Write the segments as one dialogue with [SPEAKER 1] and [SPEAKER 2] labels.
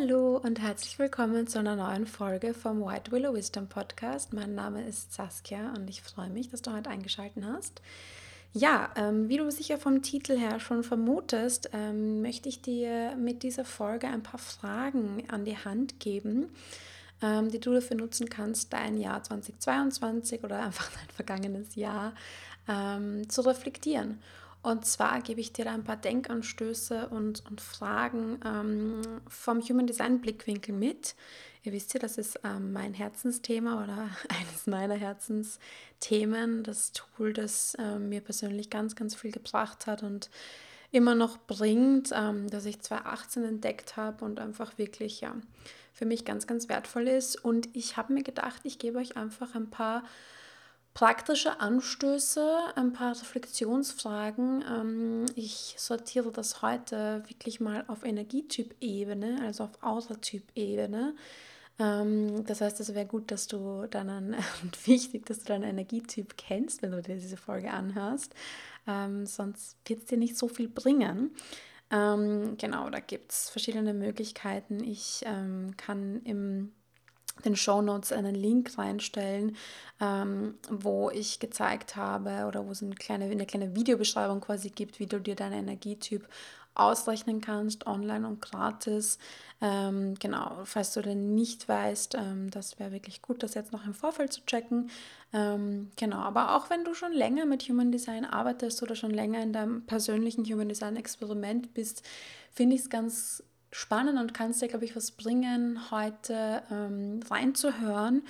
[SPEAKER 1] Hallo und herzlich willkommen zu einer neuen Folge vom White Willow Wisdom Podcast. Mein Name ist Saskia und ich freue mich, dass du heute eingeschaltet hast. Ja, ähm, wie du sicher vom Titel her schon vermutest, ähm, möchte ich dir mit dieser Folge ein paar Fragen an die Hand geben, ähm, die du dafür nutzen kannst, dein Jahr 2022 oder einfach dein vergangenes Jahr ähm, zu reflektieren. Und zwar gebe ich dir da ein paar Denkanstöße und, und Fragen ähm, vom Human Design Blickwinkel mit. Ihr wisst ja, das ist ähm, mein Herzensthema oder eines meiner Herzensthemen. Das Tool, das äh, mir persönlich ganz, ganz viel gebracht hat und immer noch bringt, ähm, dass ich 2018 entdeckt habe und einfach wirklich ja für mich ganz, ganz wertvoll ist. Und ich habe mir gedacht, ich gebe euch einfach ein paar praktische Anstöße, ein paar Reflexionsfragen. Ähm, ich sortiere das heute wirklich mal auf Energietyp-Ebene, also auf Außertyp-Ebene. Ähm, das heißt, es wäre gut, dass du dann und wichtig, dass du deinen Energietyp kennst, wenn du dir diese Folge anhörst. Ähm, sonst wird es dir nicht so viel bringen. genau, da gibt es verschiedene Möglichkeiten. Ich kann im den Show Notes einen Link reinstellen, ähm, wo ich gezeigt habe oder wo es eine kleine, eine kleine Videobeschreibung quasi gibt, wie du dir deinen Energietyp ausrechnen kannst, online und gratis. Ähm, genau, falls du den nicht weißt, ähm, das wäre wirklich gut, das jetzt noch im Vorfeld zu checken. Ähm, genau, aber auch wenn du schon länger mit Human Design arbeitest oder schon länger in deinem persönlichen Human Design Experiment bist, finde ich es ganz spannend und kannst dir, glaube ich, was bringen, heute ähm, reinzuhören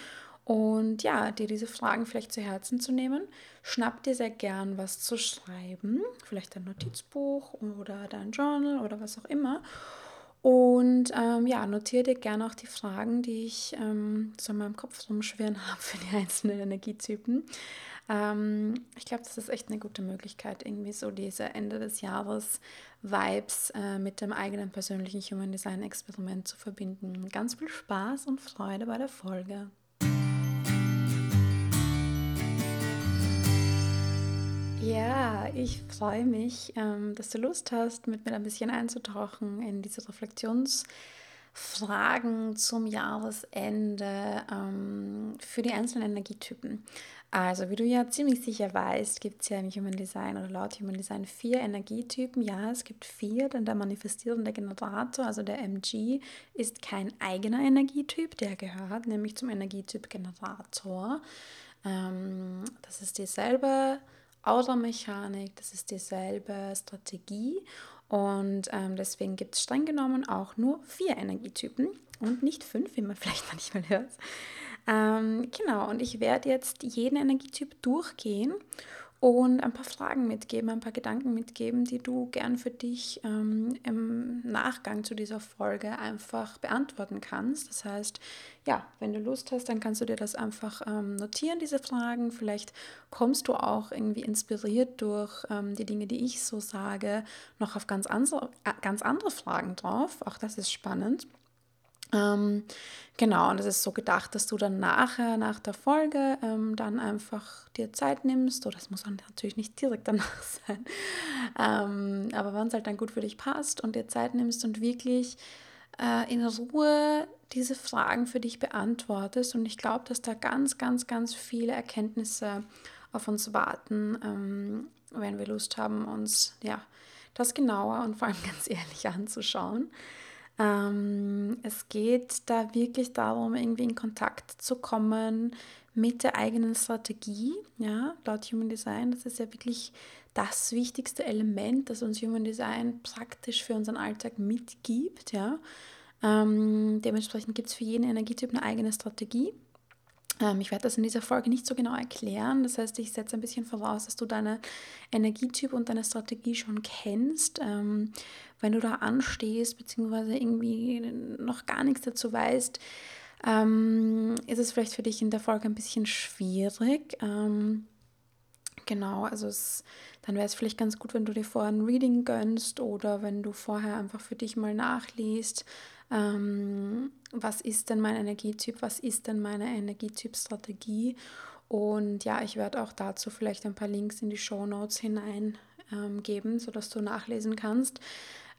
[SPEAKER 1] und ja, dir diese Fragen vielleicht zu Herzen zu nehmen. Schnapp dir sehr gern was zu schreiben, vielleicht ein Notizbuch oder dein Journal oder was auch immer. Und ähm, ja, notiere dir gerne auch die Fragen, die ich ähm, so in meinem Kopf rumschwirren habe für die einzelnen Energietypen. Ähm, ich glaube, das ist echt eine gute Möglichkeit, irgendwie so diese Ende des Jahres Vibes äh, mit dem eigenen persönlichen Human Design Experiment zu verbinden. Ganz viel Spaß und Freude bei der Folge. Ja, ich freue mich, ähm, dass du Lust hast, mit mir ein bisschen einzutauchen in diese Reflexionsfragen zum Jahresende ähm, für die einzelnen Energietypen. Also, wie du ja ziemlich sicher weißt, gibt es ja im Human Design oder laut Human Design vier Energietypen. Ja, es gibt vier, denn der manifestierende Generator, also der MG, ist kein eigener Energietyp, der gehört nämlich zum Energietyp Generator. Ähm, das ist dieselbe Aura-Mechanik, das ist dieselbe Strategie und ähm, deswegen gibt es streng genommen auch nur vier Energietypen und nicht fünf, wie man vielleicht manchmal hört. Ähm, genau, und ich werde jetzt jeden Energietyp durchgehen und ein paar Fragen mitgeben, ein paar Gedanken mitgeben, die du gern für dich ähm, im Nachgang zu dieser Folge einfach beantworten kannst. Das heißt, ja, wenn du Lust hast, dann kannst du dir das einfach ähm, notieren, diese Fragen. Vielleicht kommst du auch irgendwie inspiriert durch ähm, die Dinge, die ich so sage, noch auf ganz andere, äh, ganz andere Fragen drauf. Auch das ist spannend. Ähm, genau, und es ist so gedacht, dass du dann nachher, nach der Folge, ähm, dann einfach dir Zeit nimmst. Oder es muss natürlich nicht direkt danach sein. Ähm, aber wenn es halt dann gut für dich passt und dir Zeit nimmst und wirklich äh, in Ruhe diese Fragen für dich beantwortest. Und ich glaube, dass da ganz, ganz, ganz viele Erkenntnisse auf uns warten, ähm, wenn wir Lust haben, uns ja das genauer und vor allem ganz ehrlich anzuschauen. Ähm, es geht da wirklich darum, irgendwie in Kontakt zu kommen mit der eigenen Strategie, ja, laut Human Design. Das ist ja wirklich das wichtigste Element, das uns Human Design praktisch für unseren Alltag mitgibt, ja. Ähm, dementsprechend gibt es für jeden Energietyp eine eigene Strategie. Ähm, ich werde das in dieser Folge nicht so genau erklären. Das heißt, ich setze ein bisschen voraus, dass du deine Energietyp und deine Strategie schon kennst. Ähm, wenn du da anstehst, beziehungsweise irgendwie noch gar nichts dazu weißt, ähm, ist es vielleicht für dich in der Folge ein bisschen schwierig. Genau, also es, dann wäre es vielleicht ganz gut, wenn du dir vorher ein Reading gönnst oder wenn du vorher einfach für dich mal nachliest ähm, was ist denn mein Energietyp, was ist denn meine Energietyp-Strategie. Und ja, ich werde auch dazu vielleicht ein paar Links in die Show Notes hineingeben, ähm, sodass du nachlesen kannst.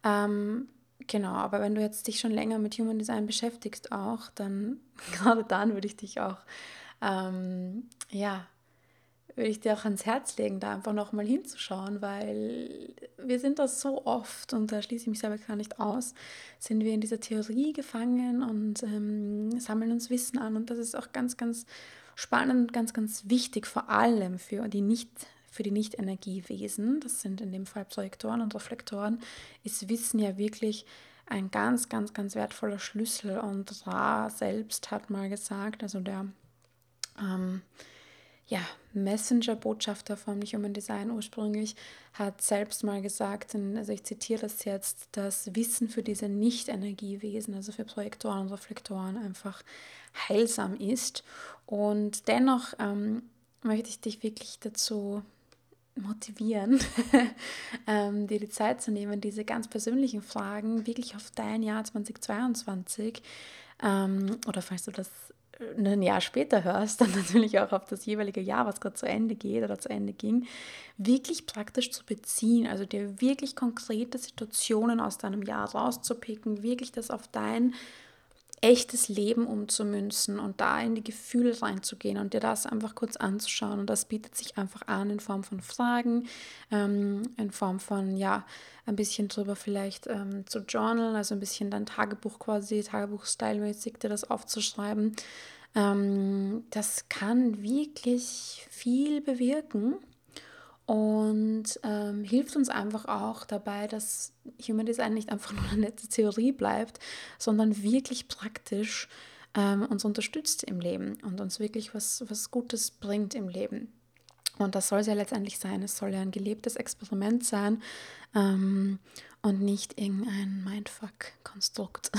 [SPEAKER 1] Ähm, genau, aber wenn du jetzt dich schon länger mit Human Design beschäftigst auch, dann gerade dann würde ich dich auch, ähm, ja, würde ich dir auch ans Herz legen, da einfach nochmal hinzuschauen, weil wir sind das so oft, und da schließe ich mich selber gar nicht aus, sind wir in dieser Theorie gefangen und ähm, sammeln uns Wissen an. Und das ist auch ganz, ganz spannend ganz, ganz wichtig, vor allem für die nicht für die Nicht-Energiewesen, das sind in dem Fall Projektoren und Reflektoren, ist Wissen ja wirklich ein ganz, ganz, ganz wertvoller Schlüssel. Und Ra selbst hat mal gesagt, also der ähm, ja, Messenger-Botschafter vom Human Design ursprünglich, hat selbst mal gesagt, also ich zitiere das jetzt, dass Wissen für diese Nicht-Energiewesen, also für Projektoren und Reflektoren, einfach heilsam ist. Und dennoch ähm, möchte ich dich wirklich dazu motivieren, ähm, dir die Zeit zu nehmen, diese ganz persönlichen Fragen wirklich auf dein Jahr 2022 ähm, oder falls du das ein Jahr später hörst, dann natürlich auch auf das jeweilige Jahr, was gerade zu Ende geht oder zu Ende ging, wirklich praktisch zu beziehen, also dir wirklich konkrete Situationen aus deinem Jahr rauszupicken, wirklich das auf dein echtes Leben umzumünzen und da in die Gefühle reinzugehen und dir das einfach kurz anzuschauen. Und das bietet sich einfach an in Form von Fragen, ähm, in Form von, ja, ein bisschen drüber vielleicht ähm, zu journalen, also ein bisschen dein Tagebuch quasi, Tagebuch-stylmäßig dir das aufzuschreiben. Ähm, das kann wirklich viel bewirken und ähm, hilft uns einfach auch dabei, dass Human Design nicht einfach nur eine nette Theorie bleibt, sondern wirklich praktisch ähm, uns unterstützt im Leben und uns wirklich was, was Gutes bringt im Leben. Und das soll es ja letztendlich sein. Es soll ja ein gelebtes Experiment sein ähm, und nicht irgendein Mindfuck-Konstrukt.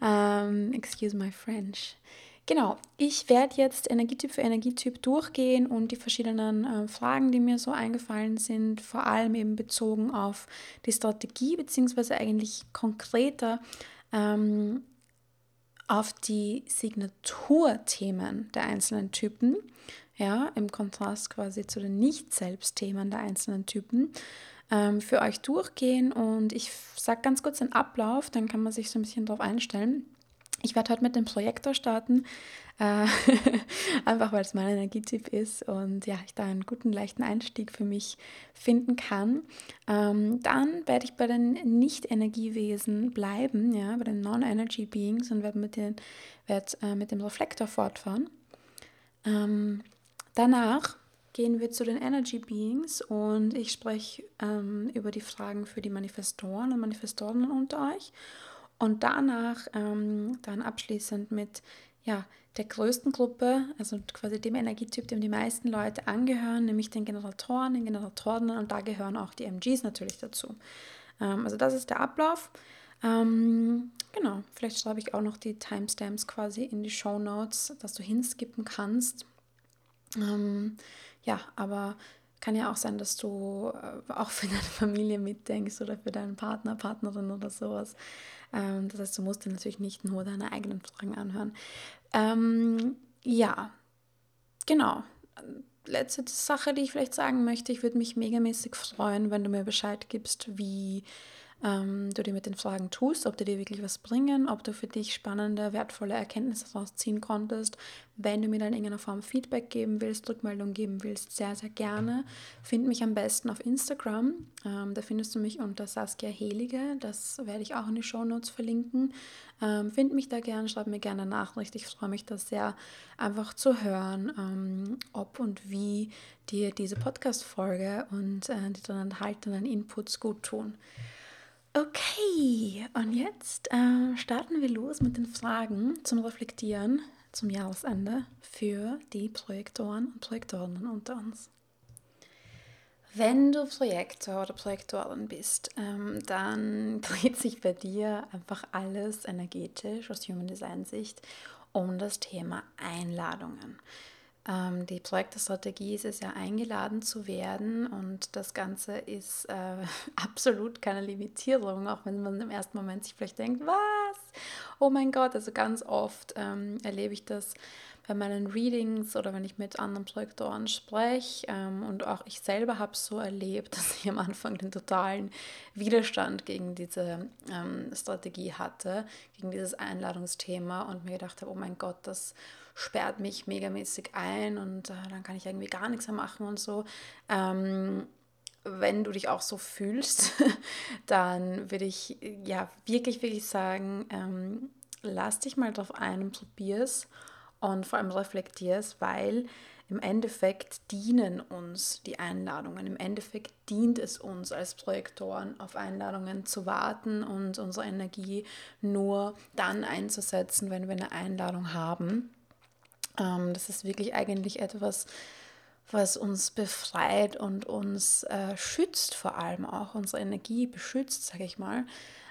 [SPEAKER 1] um, excuse my French. Genau, ich werde jetzt Energietyp für Energietyp durchgehen und die verschiedenen äh, Fragen, die mir so eingefallen sind, vor allem eben bezogen auf die Strategie, beziehungsweise eigentlich konkreter ähm, auf die Signaturthemen der einzelnen Typen, ja, im Kontrast quasi zu den Nicht-Selbstthemen der einzelnen Typen, ähm, für euch durchgehen. Und ich sage ganz kurz den Ablauf, dann kann man sich so ein bisschen darauf einstellen. Ich werde heute mit dem Projektor starten, äh, einfach weil es mein Energietyp ist und ja, ich da einen guten, leichten Einstieg für mich finden kann. Ähm, dann werde ich bei den Nicht-Energiewesen bleiben, ja, bei den Non-Energy Beings und werde mit, werd, äh, mit dem Reflektor fortfahren. Ähm, danach gehen wir zu den Energy Beings und ich spreche ähm, über die Fragen für die Manifestoren und Manifestorinnen unter euch. Und danach ähm, dann abschließend mit ja, der größten Gruppe, also quasi dem Energietyp, dem die meisten Leute angehören, nämlich den Generatoren, den Generatorinnen und da gehören auch die MGs natürlich dazu. Ähm, also das ist der Ablauf. Ähm, genau, vielleicht schreibe ich auch noch die Timestamps quasi in die Show Notes, dass du hinskippen kannst. Ähm, ja, aber kann ja auch sein, dass du äh, auch für deine Familie mitdenkst oder für deinen Partner, Partnerin oder sowas. Ähm, das heißt, du musst dir natürlich nicht nur deine eigenen Fragen anhören. Ähm, ja, genau. Letzte Sache, die ich vielleicht sagen möchte, ich würde mich megamäßig freuen, wenn du mir Bescheid gibst, wie ähm, du dir mit den Fragen tust, ob die dir wirklich was bringen, ob du für dich spannende, wertvolle Erkenntnisse daraus ziehen konntest. Wenn du mir dann in irgendeiner Form Feedback geben willst, Rückmeldung geben willst, sehr, sehr gerne. Find mich am besten auf Instagram. Ähm, da findest du mich unter Saskia Helige. Das werde ich auch in die Show Notes verlinken. Ähm, find mich da gerne, schreib mir gerne Nachricht. Ich freue mich da sehr, einfach zu hören, ähm, ob und wie dir diese Podcast-Folge und äh, die darin enthaltenen Inputs gut tun. Okay, und jetzt äh, starten wir los mit den Fragen zum Reflektieren zum Jahresende für die Projektoren und Projektorinnen unter uns. Wenn du Projektor oder Projektorin bist, ähm, dann dreht sich bei dir einfach alles energetisch aus Human Design Sicht um das Thema Einladungen. Ähm, die Projektstrategie ist es ja, eingeladen zu werden und das Ganze ist äh, absolut keine Limitierung, auch wenn man im ersten Moment sich vielleicht denkt, was? Oh mein Gott, also ganz oft ähm, erlebe ich das bei meinen Readings oder wenn ich mit anderen Projektoren spreche. Ähm, und auch ich selber habe es so erlebt, dass ich am Anfang den totalen Widerstand gegen diese ähm, Strategie hatte, gegen dieses Einladungsthema und mir gedacht habe, oh mein Gott, das sperrt mich megamäßig ein und äh, dann kann ich irgendwie gar nichts mehr machen und so. Ähm, wenn du dich auch so fühlst, dann würde ich ja wirklich, wirklich sagen, ähm, lass dich mal drauf ein und probier es und vor allem reflektierst, weil im Endeffekt dienen uns die Einladungen. Im Endeffekt dient es uns als Projektoren, auf Einladungen zu warten und unsere Energie nur dann einzusetzen, wenn wir eine Einladung haben. Ähm, das ist wirklich eigentlich etwas, was uns befreit und uns äh, schützt, vor allem auch unsere Energie beschützt, sage ich mal.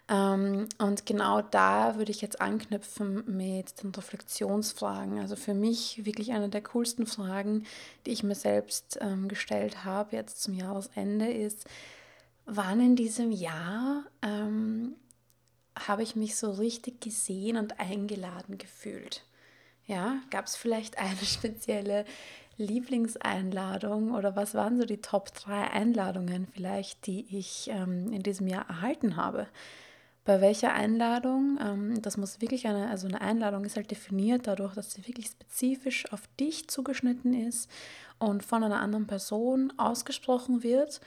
[SPEAKER 1] Ähm, und genau da würde ich jetzt anknüpfen mit den Reflexionsfragen. Also für mich wirklich eine der coolsten Fragen, die ich mir selbst ähm, gestellt habe, jetzt zum Jahresende, ist, wann in diesem Jahr ähm, habe ich mich so richtig gesehen und eingeladen gefühlt? Ja, gab es vielleicht eine spezielle Lieblingseinladung oder was waren so die Top 3 Einladungen vielleicht, die ich ähm, in diesem Jahr erhalten habe? bei welcher Einladung, ähm, das muss wirklich eine, also eine Einladung ist halt definiert dadurch, dass sie wirklich spezifisch auf dich zugeschnitten ist und von einer anderen Person ausgesprochen wird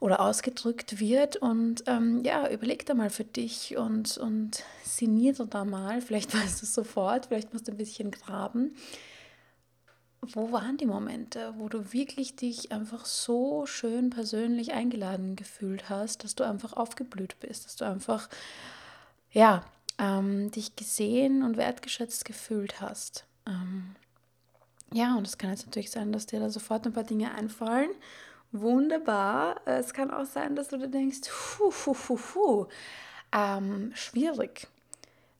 [SPEAKER 1] oder ausgedrückt wird. Und ähm, ja, überleg da mal für dich und, und sinniere da mal, vielleicht weißt du es sofort, vielleicht musst du ein bisschen graben wo waren die Momente, wo du wirklich dich einfach so schön persönlich eingeladen gefühlt hast, dass du einfach aufgeblüht bist, dass du einfach, ja, ähm, dich gesehen und wertgeschätzt gefühlt hast. Ähm, ja, und es kann jetzt natürlich sein, dass dir da sofort ein paar Dinge einfallen. Wunderbar. Es kann auch sein, dass du dir denkst, hu, hu, hu, hu. Ähm, schwierig.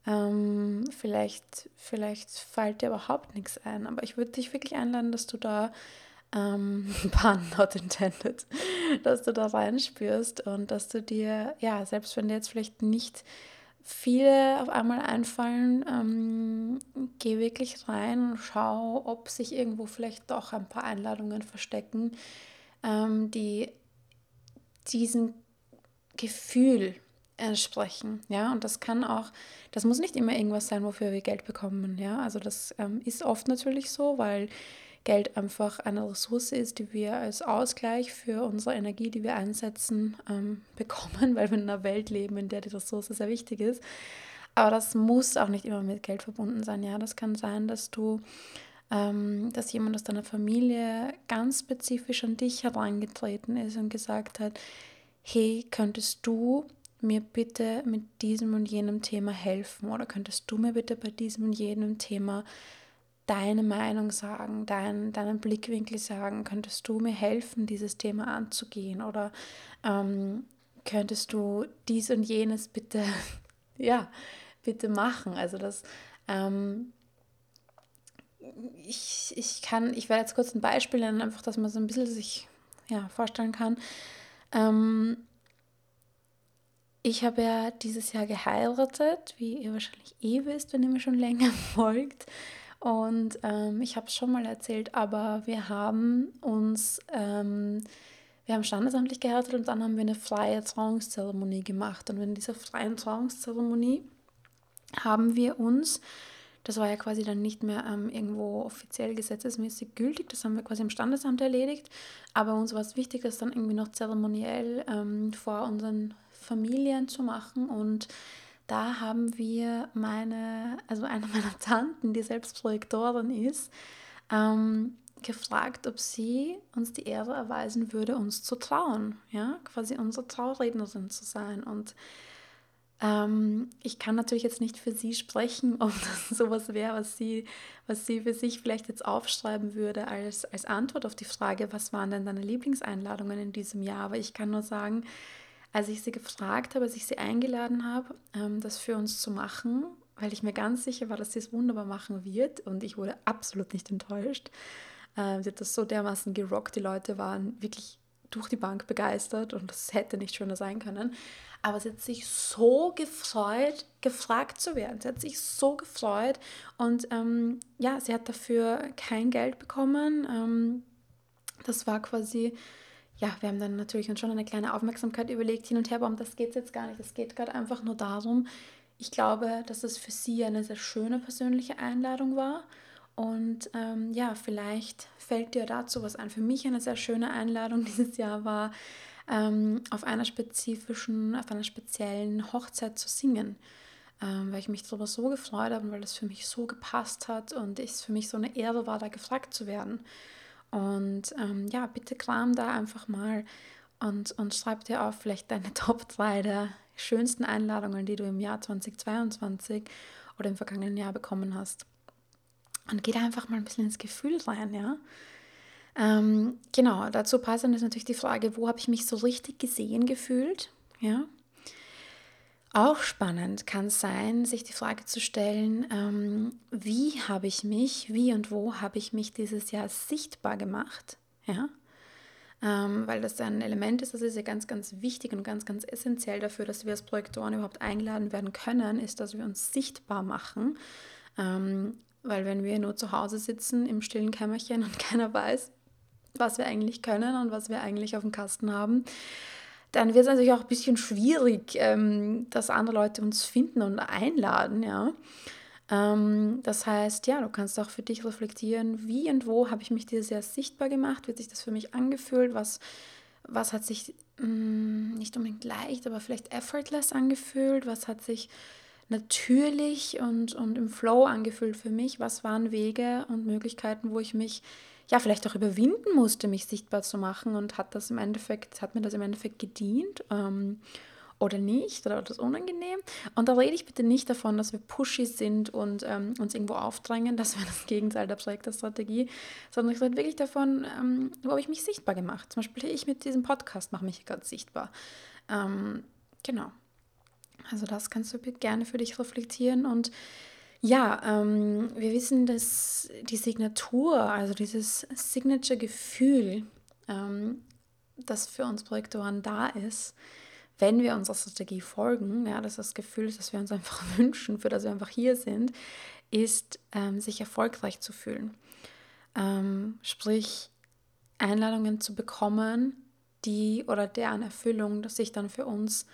[SPEAKER 1] Ähm, vielleicht, vielleicht fällt dir überhaupt nichts ein, aber ich würde dich wirklich einladen, dass du da, ähm, pun not intended, dass du da reinspürst und dass du dir, ja, selbst wenn dir jetzt vielleicht nicht viele auf einmal einfallen, ähm, geh wirklich rein und schau, ob sich irgendwo vielleicht doch ein paar Einladungen verstecken, ähm, die diesen Gefühl entsprechen. Ja, und das kann auch, das muss nicht immer irgendwas sein, wofür wir Geld bekommen. Ja, also das ähm, ist oft natürlich so, weil Geld einfach eine Ressource ist, die wir als Ausgleich für unsere Energie, die wir einsetzen, ähm, bekommen, weil wir in einer Welt leben, in der die Ressource sehr wichtig ist. Aber das muss auch nicht immer mit Geld verbunden sein. Ja, das kann sein, dass du dass jemand aus deiner Familie ganz spezifisch an dich herangetreten ist und gesagt hat, hey, könntest du mir bitte mit diesem und jenem Thema helfen? Oder könntest du mir bitte bei diesem und jenem Thema deine Meinung sagen, dein, deinen Blickwinkel sagen, könntest du mir helfen, dieses Thema anzugehen? Oder ähm, könntest du dies und jenes bitte, ja, bitte machen. Also das, ähm, ich, ich kann, ich werde jetzt kurz ein Beispiel nennen, einfach, dass man so ein bisschen sich ja, vorstellen kann. Ähm, ich habe ja dieses Jahr geheiratet, wie ihr wahrscheinlich eh wisst, wenn ihr mir schon länger folgt. Und ähm, ich habe es schon mal erzählt, aber wir haben uns, ähm, wir haben standesamtlich geheiratet und dann haben wir eine freie Trauungszeremonie gemacht. Und in dieser freien Trauungszeremonie haben wir uns, das war ja quasi dann nicht mehr ähm, irgendwo offiziell gesetzesmäßig gültig, das haben wir quasi im Standesamt erledigt, aber uns war es wichtig, das dann irgendwie noch zeremoniell ähm, vor unseren Familien zu machen. Und da haben wir meine, also eine meiner Tanten, die selbst Projektorin ist, ähm, gefragt, ob sie uns die Ehre erweisen würde, uns zu trauen, ja, quasi unsere Traurednerin zu sein. Und ähm, ich kann natürlich jetzt nicht für sie sprechen, ob das sowas wäre, was sie, was sie für sich vielleicht jetzt aufschreiben würde als, als Antwort auf die Frage, was waren denn deine Lieblingseinladungen in diesem Jahr. Aber ich kann nur sagen, als ich sie gefragt habe, als ich sie eingeladen habe, ähm, das für uns zu machen, weil ich mir ganz sicher war, dass sie es wunderbar machen wird und ich wurde absolut nicht enttäuscht. Ähm, sie hat das so dermaßen gerockt, die Leute waren wirklich durch die Bank begeistert und das hätte nicht schöner sein können. Aber sie hat sich so gefreut, gefragt zu werden. Sie hat sich so gefreut und ähm, ja, sie hat dafür kein Geld bekommen. Ähm, das war quasi, ja, wir haben dann natürlich uns schon eine kleine Aufmerksamkeit überlegt, hin und her, aber um das geht jetzt gar nicht. Es geht gerade einfach nur darum, ich glaube, dass es für sie eine sehr schöne persönliche Einladung war. Und ähm, ja, vielleicht fällt dir dazu was ein. Für mich eine sehr schöne Einladung dieses Jahr war, ähm, auf einer spezifischen, auf einer speziellen Hochzeit zu singen. Ähm, weil ich mich darüber so gefreut habe und weil das für mich so gepasst hat und es für mich so eine Ehre war, da gefragt zu werden. Und ähm, ja, bitte kram da einfach mal und, und schreib dir auf vielleicht deine Top 3 der schönsten Einladungen, die du im Jahr 2022 oder im vergangenen Jahr bekommen hast. Und geh da einfach mal ein bisschen ins Gefühl rein, ja. Ähm, genau, dazu passend ist natürlich die Frage, wo habe ich mich so richtig gesehen gefühlt? Ja. Auch spannend kann es sein, sich die Frage zu stellen, ähm, wie habe ich mich, wie und wo habe ich mich dieses Jahr sichtbar gemacht? Ja. Ähm, weil das ein Element ist, das ist ja ganz, ganz wichtig und ganz, ganz essentiell dafür, dass wir als Projektoren überhaupt eingeladen werden können, ist, dass wir uns sichtbar machen. Ähm, weil wenn wir nur zu Hause sitzen im stillen Kämmerchen und keiner weiß, was wir eigentlich können und was wir eigentlich auf dem Kasten haben, dann wird es natürlich auch ein bisschen schwierig, ähm, dass andere Leute uns finden und einladen, ja. Ähm, das heißt, ja, du kannst auch für dich reflektieren, wie und wo habe ich mich dieses Jahr sichtbar gemacht, wird sich das für mich angefühlt, was, was hat sich mh, mm, nicht unbedingt leicht, aber vielleicht effortless angefühlt, was hat sich natürlich und, und im Flow angefühlt für mich, was waren Wege und Möglichkeiten, wo ich mich ja, vielleicht auch überwinden musste, mich sichtbar zu machen und hat das im Endeffekt, hat mir das im Endeffekt gedient ähm, oder nicht oder das unangenehm. Und da rede ich bitte nicht davon, dass wir pushy sind und ähm, uns irgendwo aufdrängen, das wäre das Gegenteil der Projektstrategie, sondern ich rede wirklich davon, ähm, wo habe ich mich sichtbar gemacht. Zum Beispiel ich mit diesem Podcast mache mich ganz sichtbar. Ähm, genau. Also das kannst du gerne für dich reflektieren und ja, ähm, wir wissen, dass die Signatur, also dieses Signature-Gefühl, ähm, das für uns Projektoren da ist, wenn wir unserer Strategie folgen, ja, das ist das Gefühl, das wir uns einfach wünschen, für das wir einfach hier sind, ist, ähm, sich erfolgreich zu fühlen. Ähm, sprich, Einladungen zu bekommen, die oder deren Erfüllung, das sich dann für uns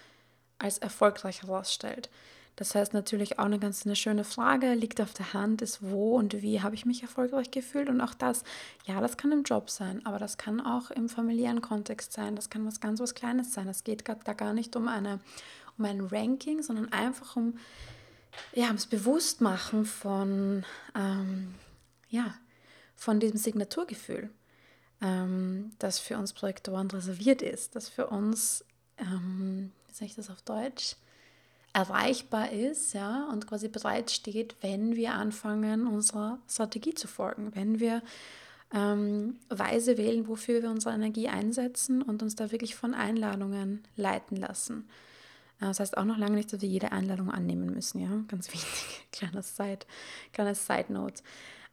[SPEAKER 1] als erfolgreich herausstellt. Das heißt natürlich auch eine ganz eine schöne Frage, liegt auf der Hand, ist wo und wie habe ich mich erfolgreich gefühlt und auch das, ja, das kann im Job sein, aber das kann auch im familiären Kontext sein, das kann was ganz was Kleines sein. Es geht da gar nicht um, eine, um ein Ranking, sondern einfach um ja, ums Bewusstmachen von, ähm, ja, von diesem Signaturgefühl, ähm, das für uns Projektoren reserviert ist, das für uns, ähm, wie sage ich das auf Deutsch, erreichbar ist ja, und quasi bereitsteht, wenn wir anfangen, unserer Strategie zu folgen, wenn wir ähm, Weise wählen, wofür wir unsere Energie einsetzen und uns da wirklich von Einladungen leiten lassen. Äh, das heißt auch noch lange nicht, dass wir jede Einladung annehmen müssen, ja, ganz wichtig, kleines Side, kleines Side Note.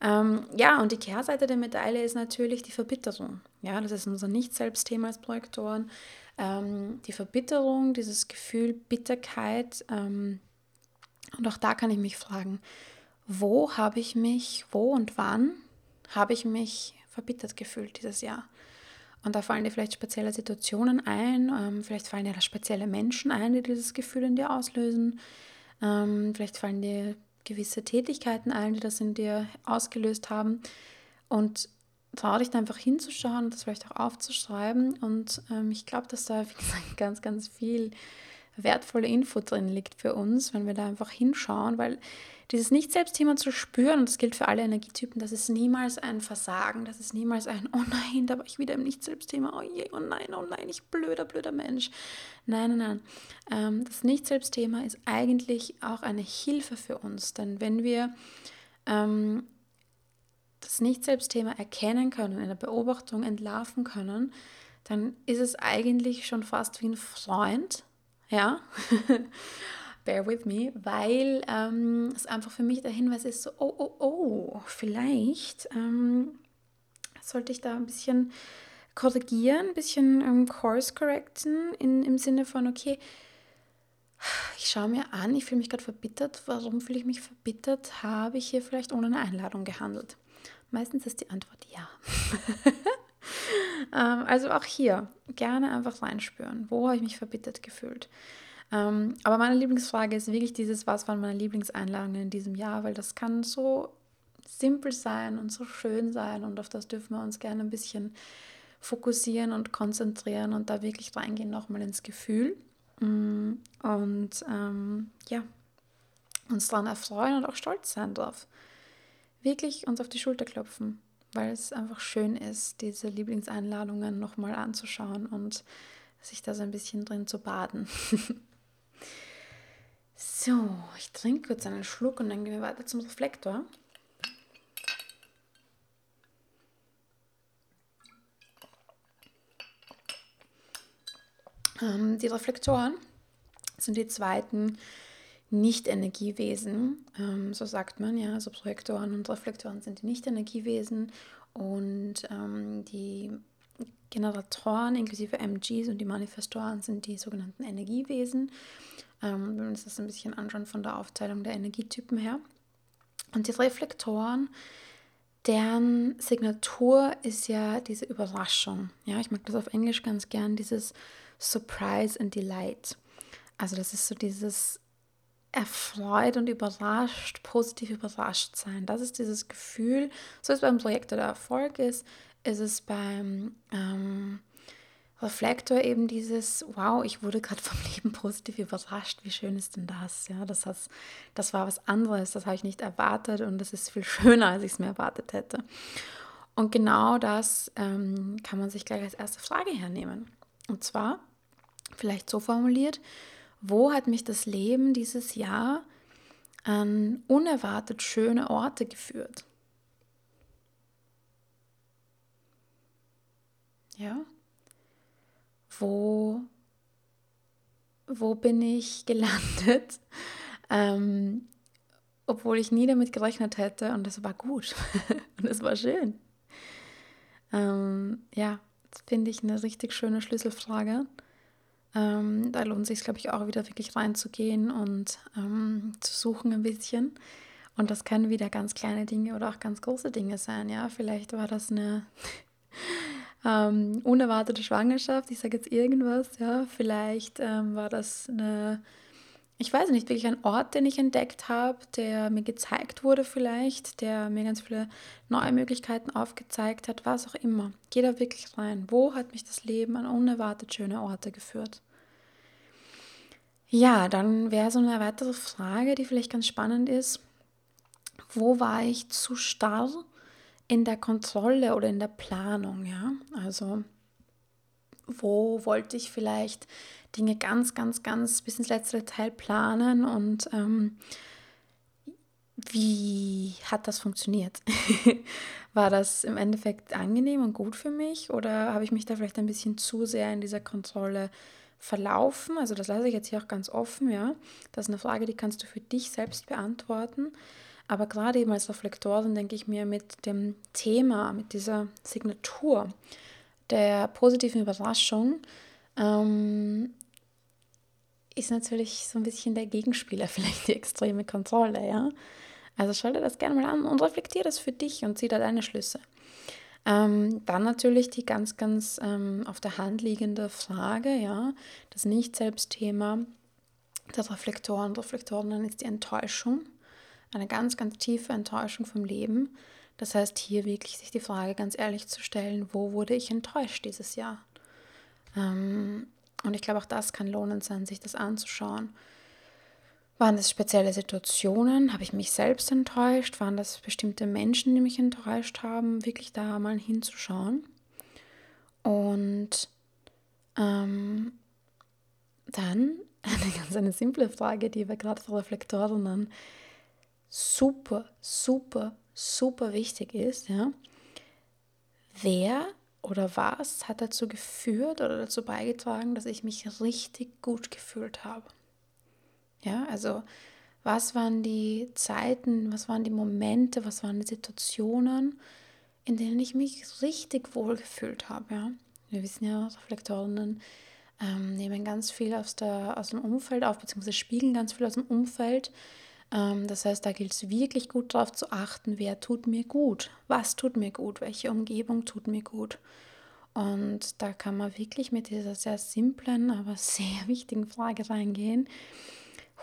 [SPEAKER 1] Ähm, ja, und die Kehrseite der Medaille ist natürlich die Verbitterung. Ja, das ist unser Nicht-Selbst-Thema als Projektoren ähm, die Verbitterung, dieses Gefühl Bitterkeit. Ähm, und auch da kann ich mich fragen, wo habe ich mich, wo und wann habe ich mich verbittert gefühlt dieses Jahr? Und da fallen dir vielleicht spezielle Situationen ein, ähm, vielleicht fallen dir spezielle Menschen ein, die dieses Gefühl in dir auslösen. Ähm, vielleicht fallen dir gewisse Tätigkeiten ein, die das in dir ausgelöst haben. Und trau dich da einfach hinzuschauen, das vielleicht auch aufzuschreiben. Und ähm, ich glaube, dass da, wie gesagt, ganz, ganz viel wertvolle Info drin liegt für uns, wenn wir da einfach hinschauen, weil dieses Nicht-Selbst-Thema zu spüren, und das gilt für alle Energietypen, das ist niemals ein Versagen, das ist niemals ein, oh nein, da war ich wieder im Nicht-Selbst-Thema, oh je, oh nein, oh nein, ich blöder, blöder Mensch. Nein, nein, nein. Ähm, das Nicht-Selbst-Thema ist eigentlich auch eine Hilfe für uns, denn wenn wir ähm, das Nicht-Selbst-Thema erkennen können, in der Beobachtung entlarven können, dann ist es eigentlich schon fast wie ein Freund, ja, bear with me, weil ähm, es einfach für mich der Hinweis ist, so, oh, oh, oh, vielleicht ähm, sollte ich da ein bisschen korrigieren, ein bisschen ähm, Course correcten in, im Sinne von, okay, ich schaue mir an, ich fühle mich gerade verbittert. Warum fühle ich mich verbittert? Habe ich hier vielleicht ohne eine Einladung gehandelt? Meistens ist die Antwort ja. ähm, also auch hier gerne einfach reinspüren. Wo habe ich mich verbittert gefühlt? Ähm, aber meine Lieblingsfrage ist wirklich dieses, was waren meine Lieblingseinladungen in diesem Jahr? Weil das kann so simpel sein und so schön sein und auf das dürfen wir uns gerne ein bisschen fokussieren und konzentrieren und da wirklich reingehen nochmal ins Gefühl. Mm, und ähm, ja, uns daran erfreuen und auch stolz sein drauf. Wirklich uns auf die Schulter klopfen, weil es einfach schön ist, diese Lieblingseinladungen nochmal anzuschauen und sich da so ein bisschen drin zu baden. so, ich trinke kurz einen Schluck und dann gehen wir weiter zum Reflektor. Ähm, die Reflektoren sind die zweiten Nicht-Energiewesen, ähm, so sagt man ja. Also Projektoren und Reflektoren sind die Nicht-Energiewesen und ähm, die Generatoren inklusive MGs und die Manifestoren sind die sogenannten Energiewesen. Ähm, wenn wir uns das ein bisschen anschauen von der Aufteilung der Energietypen her. Und die Reflektoren, deren Signatur ist ja diese Überraschung. Ja, ich mag das auf Englisch ganz gern, dieses Surprise and Delight. Also das ist so dieses erfreut und überrascht, positiv überrascht sein. Das ist dieses Gefühl, so ist es beim Projekt oder Erfolg ist, ist es beim ähm, Reflektor eben dieses, wow, ich wurde gerade vom Leben positiv überrascht, wie schön ist denn das? Ja, das, has, das war was anderes, das habe ich nicht erwartet und das ist viel schöner, als ich es mir erwartet hätte. Und genau das ähm, kann man sich gleich als erste Frage hernehmen. Und zwar, vielleicht so formuliert, wo hat mich das Leben dieses Jahr an unerwartet schöne Orte geführt? Ja? Wo, wo bin ich gelandet, ähm, obwohl ich nie damit gerechnet hätte und es war gut und es war schön? Ähm, ja, das finde ich eine richtig schöne Schlüsselfrage. Ähm, da lohnt sich, glaube ich, auch wieder wirklich reinzugehen und ähm, zu suchen ein bisschen. Und das können wieder ganz kleine Dinge oder auch ganz große Dinge sein. Ja, vielleicht war das eine ähm, unerwartete Schwangerschaft. Ich sage jetzt irgendwas. Ja, vielleicht ähm, war das eine ich weiß nicht, wirklich ein Ort, den ich entdeckt habe, der mir gezeigt wurde vielleicht, der mir ganz viele neue Möglichkeiten aufgezeigt hat, was auch immer. Geh da wirklich rein. Wo hat mich das Leben an unerwartet schöne Orte geführt? Ja, dann wäre so eine weitere Frage, die vielleicht ganz spannend ist. Wo war ich zu starr in der Kontrolle oder in der Planung? Ja, also wo wollte ich vielleicht Dinge ganz, ganz, ganz bis ins letzte Detail planen und ähm, wie hat das funktioniert? War das im Endeffekt angenehm und gut für mich oder habe ich mich da vielleicht ein bisschen zu sehr in dieser Kontrolle verlaufen? Also das lasse ich jetzt hier auch ganz offen, ja. Das ist eine Frage, die kannst du für dich selbst beantworten. Aber gerade eben als Reflektorin denke ich mir mit dem Thema, mit dieser Signatur der positiven Überraschung, ähm, ist natürlich so ein bisschen der Gegenspieler, vielleicht die extreme Kontrolle, ja. Also schau dir das gerne mal an und reflektiere das für dich und zieh da deine Schlüsse. Ähm, dann natürlich die ganz, ganz ähm, auf der Hand liegende Frage, ja, das Nicht-Selbst-Thema der Reflektoren und Reflektorinnen ist die Enttäuschung. Eine ganz, ganz tiefe Enttäuschung vom Leben. Das heißt, hier wirklich sich die Frage ganz ehrlich zu stellen, wo wurde ich enttäuscht dieses Jahr? Ähm, und ich glaube, auch das kann lohnend sein, sich das anzuschauen. Waren das spezielle Situationen? Habe ich mich selbst enttäuscht? Waren das bestimmte Menschen, die mich enttäuscht haben? Wirklich da mal hinzuschauen. Und ähm, dann eine ganz eine simple Frage, die wir gerade für Reflektorinnen super, super, super wichtig ist. Ja? Wer oder was hat dazu geführt oder dazu beigetragen, dass ich mich richtig gut gefühlt habe? Ja, also was waren die Zeiten, was waren die Momente, was waren die Situationen, in denen ich mich richtig wohl gefühlt habe. Ja? Wir wissen ja, Reflektorinnen ähm, nehmen ganz viel aus, der, aus dem Umfeld auf, beziehungsweise spiegeln ganz viel aus dem Umfeld. Ähm, das heißt, da gilt es wirklich gut darauf zu achten, wer tut mir gut, was tut mir gut, welche Umgebung tut mir gut. Und da kann man wirklich mit dieser sehr simplen, aber sehr wichtigen Frage reingehen.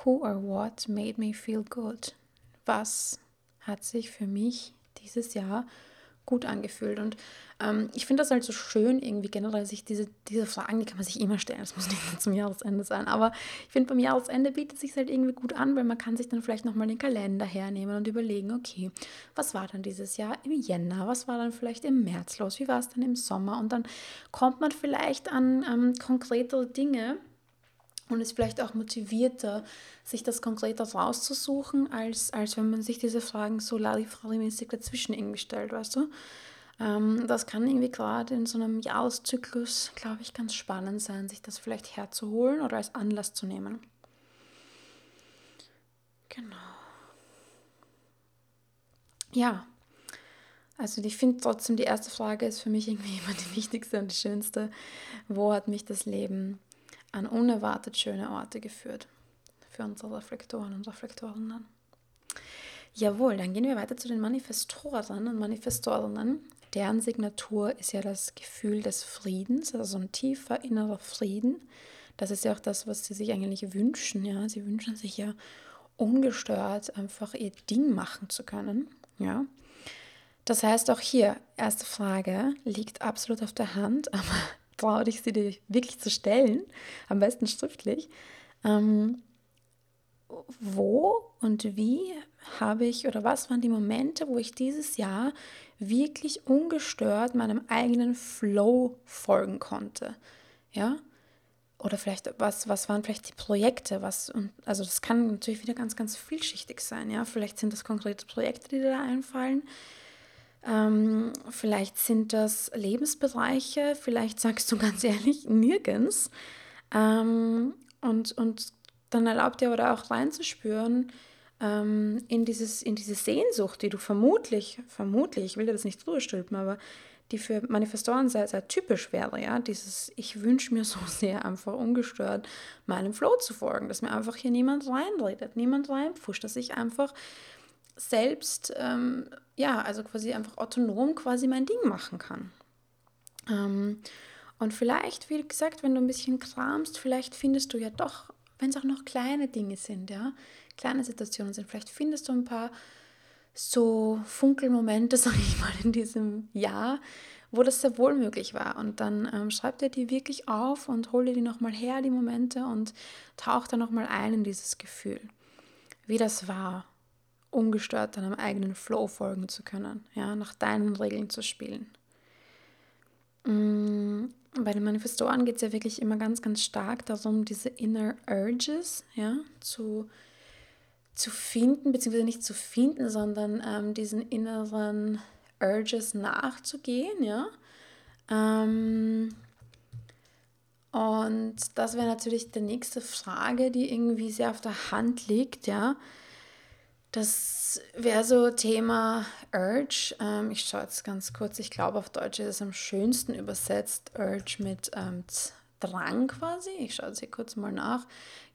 [SPEAKER 1] Who or what made me feel good? Was hat sich für mich dieses Jahr gut angefühlt. Und ähm, ich finde das halt so schön, irgendwie generell sich diese, diese Fragen, die kann man sich immer stellen. Das muss nicht zum Jahresende sein. Aber ich finde, beim Jahresende bietet sich halt irgendwie gut an, weil man kann sich dann vielleicht nochmal den Kalender hernehmen und überlegen, okay, was war dann dieses Jahr im Jänner? Was war dann vielleicht im März los? Wie war es dann im Sommer? Und dann kommt man vielleicht an ähm, konkretere Dinge, und ist vielleicht auch motivierter, sich das konkreter rauszusuchen, als, als wenn man sich diese Fragen so Larifari-mäßig dazwischen irgendwie stellt, weißt du? Ähm, das kann irgendwie gerade in so einem Jahreszyklus, glaube ich, ganz spannend sein, sich das vielleicht herzuholen oder als Anlass zu nehmen. Genau. Ja, also ich finde trotzdem, die erste Frage ist für mich irgendwie immer die wichtigste und die schönste. Wo hat mich das Leben an unerwartet schöne Orte geführt für unsere Reflektoren und Reflektorinnen. Jawohl, dann gehen wir weiter zu den Manifestoren und Manifestorinnen. Deren Signatur ist ja das Gefühl des Friedens, also ein tiefer innerer Frieden. Das ist ja auch das, was sie sich eigentlich wünschen. Ja, sie wünschen sich ja ungestört einfach ihr Ding machen zu können. Ja, das heißt auch hier erste Frage liegt absolut auf der Hand, aber traue dich, sie dir wirklich zu stellen, am besten schriftlich. Ähm, wo und wie habe ich oder was waren die Momente, wo ich dieses Jahr wirklich ungestört meinem eigenen Flow folgen konnte? Ja? Oder vielleicht, was, was waren vielleicht die Projekte? Was, und, also das kann natürlich wieder ganz, ganz vielschichtig sein. Ja? Vielleicht sind das konkrete Projekte, die dir da einfallen. Ähm, vielleicht sind das Lebensbereiche, vielleicht sagst du ganz ehrlich nirgends. Ähm, und, und dann erlaubt dir aber auch reinzuspüren ähm, in, dieses, in diese Sehnsucht, die du vermutlich, vermutlich, ich will dir das nicht drüber stülpen, aber die für Manifestoren sehr, sehr typisch wäre, ja, dieses, ich wünsche mir so sehr einfach ungestört meinem Flow zu folgen, dass mir einfach hier niemand reinredet, niemand reinpfuscht, dass ich einfach selbst, ähm, ja, also quasi einfach autonom quasi mein Ding machen kann. Ähm, und vielleicht, wie gesagt, wenn du ein bisschen kramst, vielleicht findest du ja doch, wenn es auch noch kleine Dinge sind, ja, kleine Situationen sind, vielleicht findest du ein paar so Funkelmomente, sage ich mal, in diesem Jahr, wo das sehr wohl möglich war. Und dann ähm, schreib dir die wirklich auf und hol dir die nochmal her, die Momente, und tauch da nochmal ein in dieses Gefühl, wie das war, ungestört deinem eigenen Flow folgen zu können, ja, nach deinen Regeln zu spielen. Mm, bei den Manifestoren geht es ja wirklich immer ganz, ganz stark darum, diese Inner Urges ja, zu, zu finden, beziehungsweise nicht zu finden, sondern ähm, diesen inneren Urges nachzugehen, ja. Ähm, und das wäre natürlich die nächste Frage, die irgendwie sehr auf der Hand liegt, ja. Das wäre so Thema Urge. Ähm, ich schaue jetzt ganz kurz. Ich glaube, auf Deutsch ist es am schönsten übersetzt. Urge mit ähm, Drang quasi. Ich schaue jetzt hier kurz mal nach.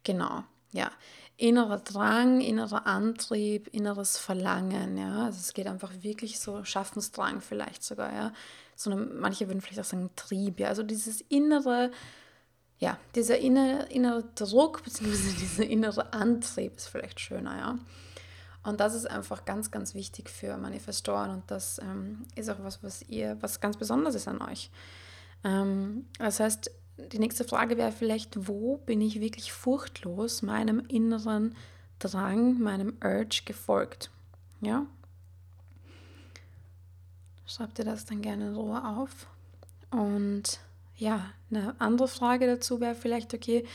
[SPEAKER 1] Genau, ja. Innerer Drang, innerer Antrieb, inneres Verlangen. Ja, also es geht einfach wirklich so Schaffensdrang vielleicht sogar. Ja, so eine, manche würden vielleicht auch sagen Trieb. Ja, also dieses innere ja, dieser innere, innere Druck bzw. dieser innere Antrieb ist vielleicht schöner, ja. Und das ist einfach ganz, ganz wichtig für Manifestoren und das ähm, ist auch was, was ihr, was ganz Besonderes ist an euch. Ähm, das heißt, die nächste Frage wäre vielleicht, wo bin ich wirklich furchtlos meinem inneren Drang, meinem Urge gefolgt? Ja? Schreibt ihr das dann gerne in Ruhe auf. Und ja, eine andere Frage dazu wäre vielleicht, okay,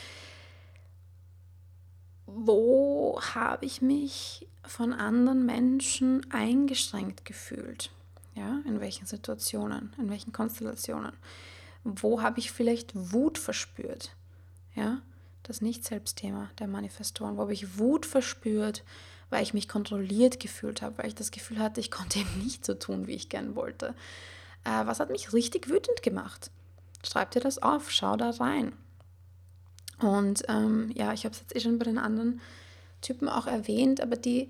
[SPEAKER 1] wo habe ich mich von anderen Menschen eingeschränkt gefühlt? Ja, in welchen Situationen, in welchen Konstellationen? Wo habe ich vielleicht Wut verspürt? Ja, das Nicht-Selbstthema der Manifestoren. Wo habe ich Wut verspürt, weil ich mich kontrolliert gefühlt habe, weil ich das Gefühl hatte, ich konnte eben nicht so tun, wie ich gern wollte. Äh, was hat mich richtig wütend gemacht? Schreib dir das auf, schau da rein. Und ähm, ja, ich habe es jetzt eh schon bei den anderen Typen auch erwähnt, aber die,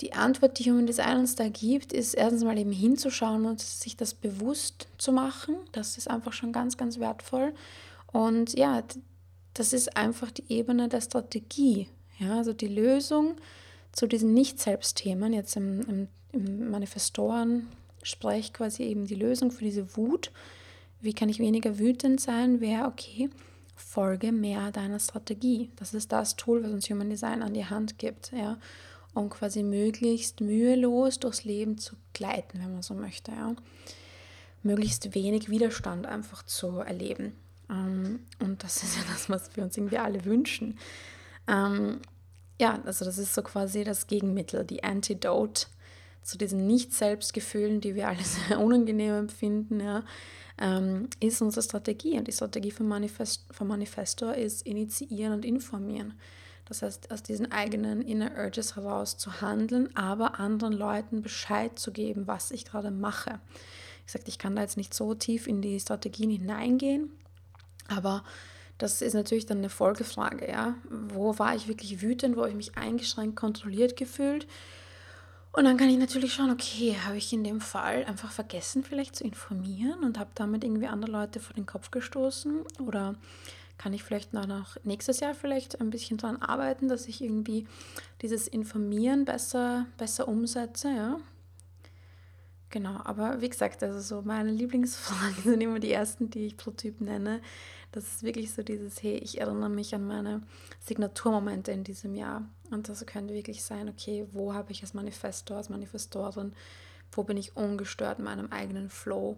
[SPEAKER 1] die Antwort, die Human Design uns da gibt, ist erstens mal eben hinzuschauen und sich das bewusst zu machen. Das ist einfach schon ganz, ganz wertvoll. Und ja, das ist einfach die Ebene der Strategie. Ja, also die Lösung zu diesen Nicht-Selbst-Themen, jetzt im, im, im Manifestoren-Sprech quasi eben die Lösung für diese Wut. Wie kann ich weniger wütend sein? Wäre, okay, folge mehr deiner Strategie. Das ist das Tool, was uns Human Design an die Hand gibt, ja, um quasi möglichst mühelos durchs Leben zu gleiten, wenn man so möchte, ja. Möglichst wenig Widerstand einfach zu erleben. Ähm, und das ist ja das, was wir uns irgendwie alle wünschen. Ähm, ja, also das ist so quasi das Gegenmittel, die Antidote zu diesen Nicht-Selbstgefühlen, die wir alle sehr unangenehm empfinden, ja, ähm, ist unsere Strategie. Und die Strategie von, Manifest, von Manifestor ist initiieren und informieren. Das heißt, aus diesen eigenen Inner Urges heraus zu handeln, aber anderen Leuten Bescheid zu geben, was ich gerade mache. Ich sagte, ich kann da jetzt nicht so tief in die Strategien hineingehen, aber das ist natürlich dann eine Folgefrage, ja. Wo war ich wirklich wütend, wo habe ich mich eingeschränkt, kontrolliert gefühlt? Und dann kann ich natürlich schauen, okay, habe ich in dem Fall einfach vergessen, vielleicht zu informieren und habe damit irgendwie andere Leute vor den Kopf gestoßen? Oder kann ich vielleicht noch nächstes Jahr vielleicht ein bisschen daran arbeiten, dass ich irgendwie dieses Informieren besser, besser umsetze, ja? Genau, aber wie gesagt, also so meine Lieblingsfragen sind immer die ersten, die ich pro nenne. Das ist wirklich so dieses, hey, ich erinnere mich an meine Signaturmomente in diesem Jahr. Und das könnte wirklich sein, okay, wo habe ich als Manifestor, als Manifestorin, wo bin ich ungestört meinem eigenen Flow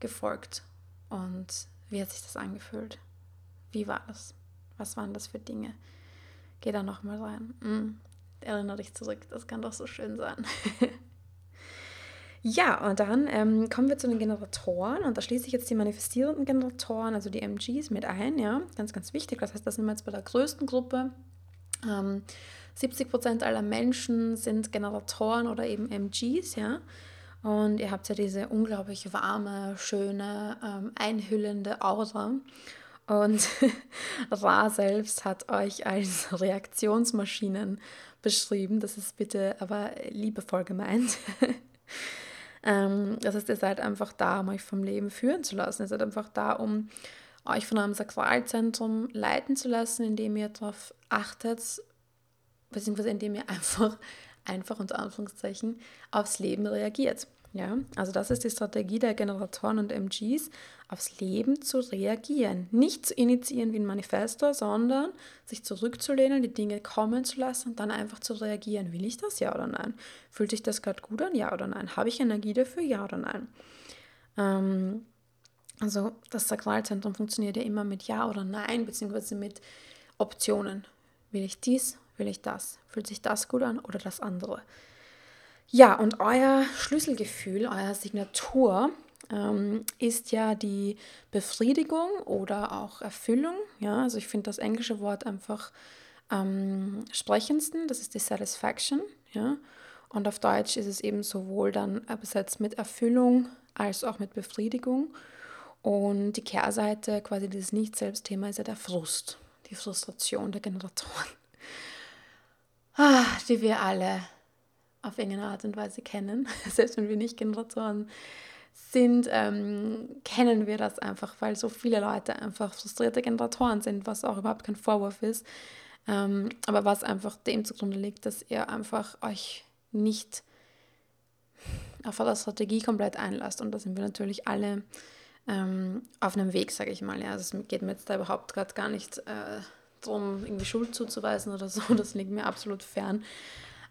[SPEAKER 1] gefolgt? Und wie hat sich das angefühlt? Wie war das? Was waren das für Dinge? Geh da nochmal rein. Mm, erinnere dich zurück, das kann doch so schön sein. Ja, und dann ähm, kommen wir zu den Generatoren und da schließe ich jetzt die manifestierenden Generatoren, also die MGs mit ein, ja, ganz, ganz wichtig. Das heißt, das sind wir jetzt bei der größten Gruppe. Ähm, 70 Prozent aller Menschen sind Generatoren oder eben MGs, ja. Und ihr habt ja diese unglaublich warme, schöne, ähm, einhüllende Aura. Und Ra selbst hat euch als Reaktionsmaschinen beschrieben. Das ist bitte aber liebevoll gemeint. Ähm, das heißt, ihr seid einfach da, um euch vom Leben führen zu lassen. Ihr seid einfach da, um euch von eurem Sakralzentrum leiten zu lassen, indem ihr darauf achtet, beziehungsweise indem ihr einfach, einfach unter Anführungszeichen, aufs Leben reagiert. Ja, also das ist die Strategie der Generatoren und MGs, aufs Leben zu reagieren. Nicht zu initiieren wie ein Manifestor, sondern sich zurückzulehnen, die Dinge kommen zu lassen und dann einfach zu reagieren. Will ich das, ja oder nein? Fühlt sich das gerade gut an, ja oder nein? Habe ich Energie dafür, ja oder nein? Ähm, also das Sakralzentrum funktioniert ja immer mit Ja oder Nein, beziehungsweise mit Optionen. Will ich dies, will ich das? Fühlt sich das gut an oder das andere? Ja, und euer Schlüsselgefühl, euer Signatur ähm, ist ja die Befriedigung oder auch Erfüllung. Ja, also ich finde das englische Wort einfach am sprechendsten. Das ist die Satisfaction. Ja, und auf Deutsch ist es eben sowohl dann besetzt mit Erfüllung als auch mit Befriedigung. Und die Kehrseite, quasi dieses Nicht-Selbst-Thema, ist ja der Frust, die Frustration der Generatoren, ah, die wir alle auf irgendeine Art und Weise kennen. Selbst wenn wir nicht Generatoren sind, ähm, kennen wir das einfach, weil so viele Leute einfach frustrierte Generatoren sind, was auch überhaupt kein Vorwurf ist. Ähm, aber was einfach dem zugrunde liegt, dass ihr einfach euch nicht auf eure Strategie komplett einlasst. Und da sind wir natürlich alle ähm, auf einem Weg, sage ich mal. Ja. Also es geht mir jetzt da überhaupt gerade gar nicht äh, darum, irgendwie Schuld zuzuweisen oder so. Das liegt mir absolut fern.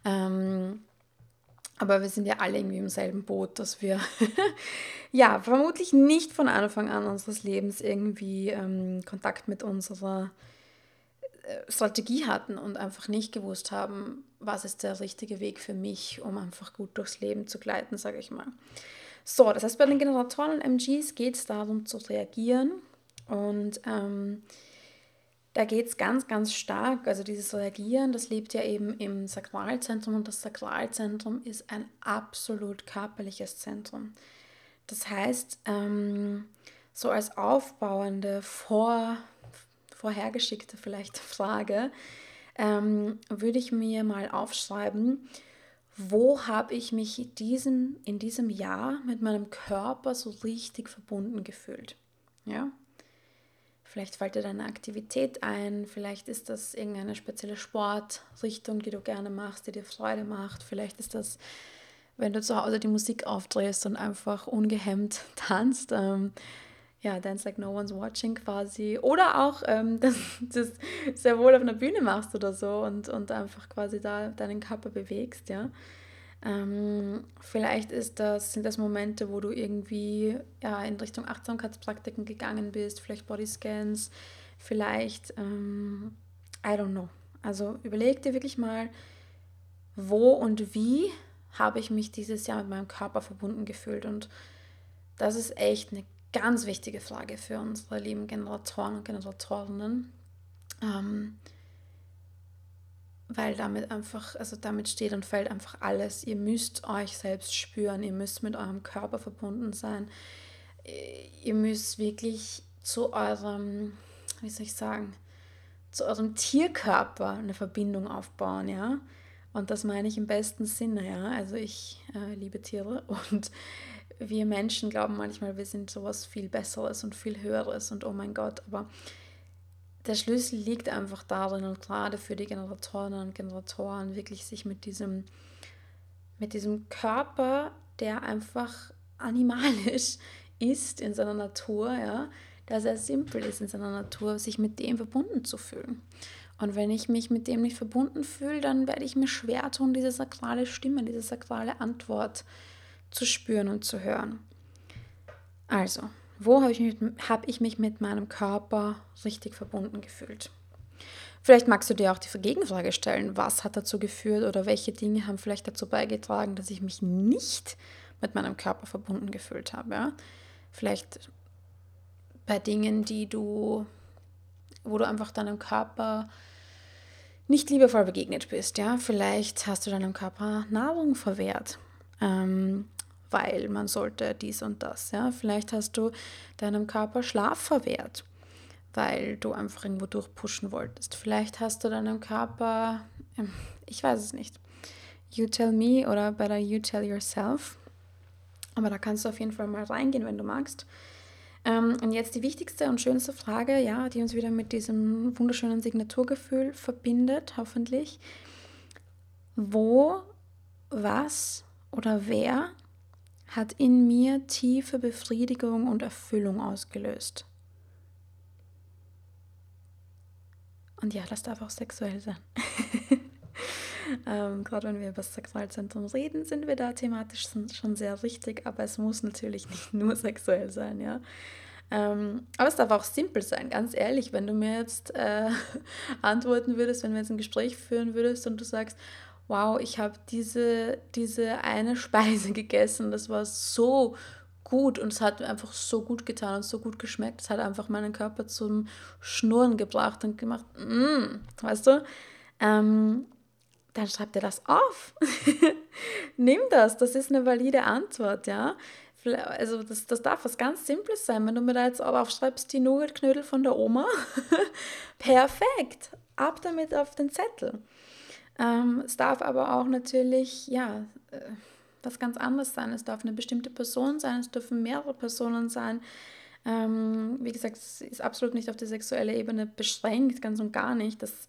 [SPEAKER 1] Ähm, aber wir sind ja alle irgendwie im selben Boot, dass wir ja vermutlich nicht von Anfang an unseres Lebens irgendwie ähm, Kontakt mit unserer äh, Strategie hatten und einfach nicht gewusst haben, was ist der richtige Weg für mich, um einfach gut durchs Leben zu gleiten, sage ich mal. So, das heißt, bei den Generatoren und MGs geht es darum zu reagieren und ähm, da geht es ganz, ganz stark, also dieses Reagieren, das lebt ja eben im Sakralzentrum und das Sakralzentrum ist ein absolut körperliches Zentrum. Das heißt, ähm, so als aufbauende, vor, vorhergeschickte vielleicht Frage, ähm, würde ich mir mal aufschreiben, wo habe ich mich diesem, in diesem Jahr mit meinem Körper so richtig verbunden gefühlt? Ja, Vielleicht fällt dir eine Aktivität ein, vielleicht ist das irgendeine spezielle Sportrichtung, die du gerne machst, die dir Freude macht. Vielleicht ist das, wenn du zu Hause die Musik aufdrehst und einfach ungehemmt tanzt. Ähm, ja, Dance Like No One's Watching quasi. Oder auch, ähm, dass du das sehr wohl auf einer Bühne machst oder so und, und einfach quasi da deinen Körper bewegst, ja. Ähm, vielleicht ist das, sind das Momente, wo du irgendwie ja, in Richtung Achtsamkeitspraktiken gegangen bist, vielleicht Bodyscans, vielleicht, ähm, I don't know. Also überleg dir wirklich mal, wo und wie habe ich mich dieses Jahr mit meinem Körper verbunden gefühlt. Und das ist echt eine ganz wichtige Frage für unsere lieben Generatoren und Generatorinnen. Ähm, weil damit einfach, also damit steht und fällt einfach alles. Ihr müsst euch selbst spüren, ihr müsst mit eurem Körper verbunden sein. Ihr müsst wirklich zu eurem, wie soll ich sagen, zu eurem Tierkörper eine Verbindung aufbauen, ja. Und das meine ich im besten Sinne, ja. Also ich äh, liebe Tiere und wir Menschen glauben manchmal, wir sind sowas viel Besseres und viel Höheres und oh mein Gott, aber der Schlüssel liegt einfach darin und gerade für die Generatorinnen und Generatoren wirklich sich mit diesem, mit diesem Körper, der einfach animalisch ist in seiner Natur, ja, der sehr simpel ist in seiner Natur, sich mit dem verbunden zu fühlen. Und wenn ich mich mit dem nicht verbunden fühle, dann werde ich mir schwer tun, diese sakrale Stimme, diese sakrale Antwort zu spüren und zu hören. Also, wo habe ich, mich, hab ich mich mit meinem Körper richtig verbunden gefühlt? Vielleicht magst du dir auch die Gegenfrage stellen, was hat dazu geführt oder welche Dinge haben vielleicht dazu beigetragen, dass ich mich nicht mit meinem Körper verbunden gefühlt habe. Ja? Vielleicht bei Dingen, die du, wo du einfach deinem Körper nicht liebevoll begegnet bist. Ja? Vielleicht hast du deinem Körper Nahrung verwehrt. Ähm, weil man sollte dies und das. Ja? Vielleicht hast du deinem Körper Schlaf verwehrt, weil du einfach irgendwo durchpushen wolltest. Vielleicht hast du deinem Körper, ähm, ich weiß es nicht, You Tell Me oder Better You Tell Yourself. Aber da kannst du auf jeden Fall mal reingehen, wenn du magst. Ähm, und jetzt die wichtigste und schönste Frage, ja, die uns wieder mit diesem wunderschönen Signaturgefühl verbindet, hoffentlich. Wo, was oder wer hat in mir tiefe Befriedigung und Erfüllung ausgelöst. Und ja, das darf auch sexuell sein. ähm, Gerade wenn wir über das Sexualzentrum reden, sind wir da thematisch schon sehr richtig, aber es muss natürlich nicht nur sexuell sein, ja. Ähm, aber es darf auch simpel sein, ganz ehrlich, wenn du mir jetzt äh, antworten würdest, wenn wir jetzt ein Gespräch führen würdest und du sagst, wow, ich habe diese, diese eine Speise gegessen, das war so gut und es hat einfach so gut getan und so gut geschmeckt. Es hat einfach meinen Körper zum Schnurren gebracht und gemacht, mm, weißt du? Ähm, dann schreib dir das auf. Nimm das, das ist eine valide Antwort, ja. Also das, das darf was ganz Simples sein. Wenn du mir da jetzt aber aufschreibst, die Nougat-Knödel von der Oma, perfekt, ab damit auf den Zettel. Ähm, es darf aber auch natürlich, ja, äh, was ganz anderes sein. Es darf eine bestimmte Person sein, es dürfen mehrere Personen sein. Ähm, wie gesagt, es ist absolut nicht auf die sexuelle Ebene beschränkt, ganz und gar nicht. Das,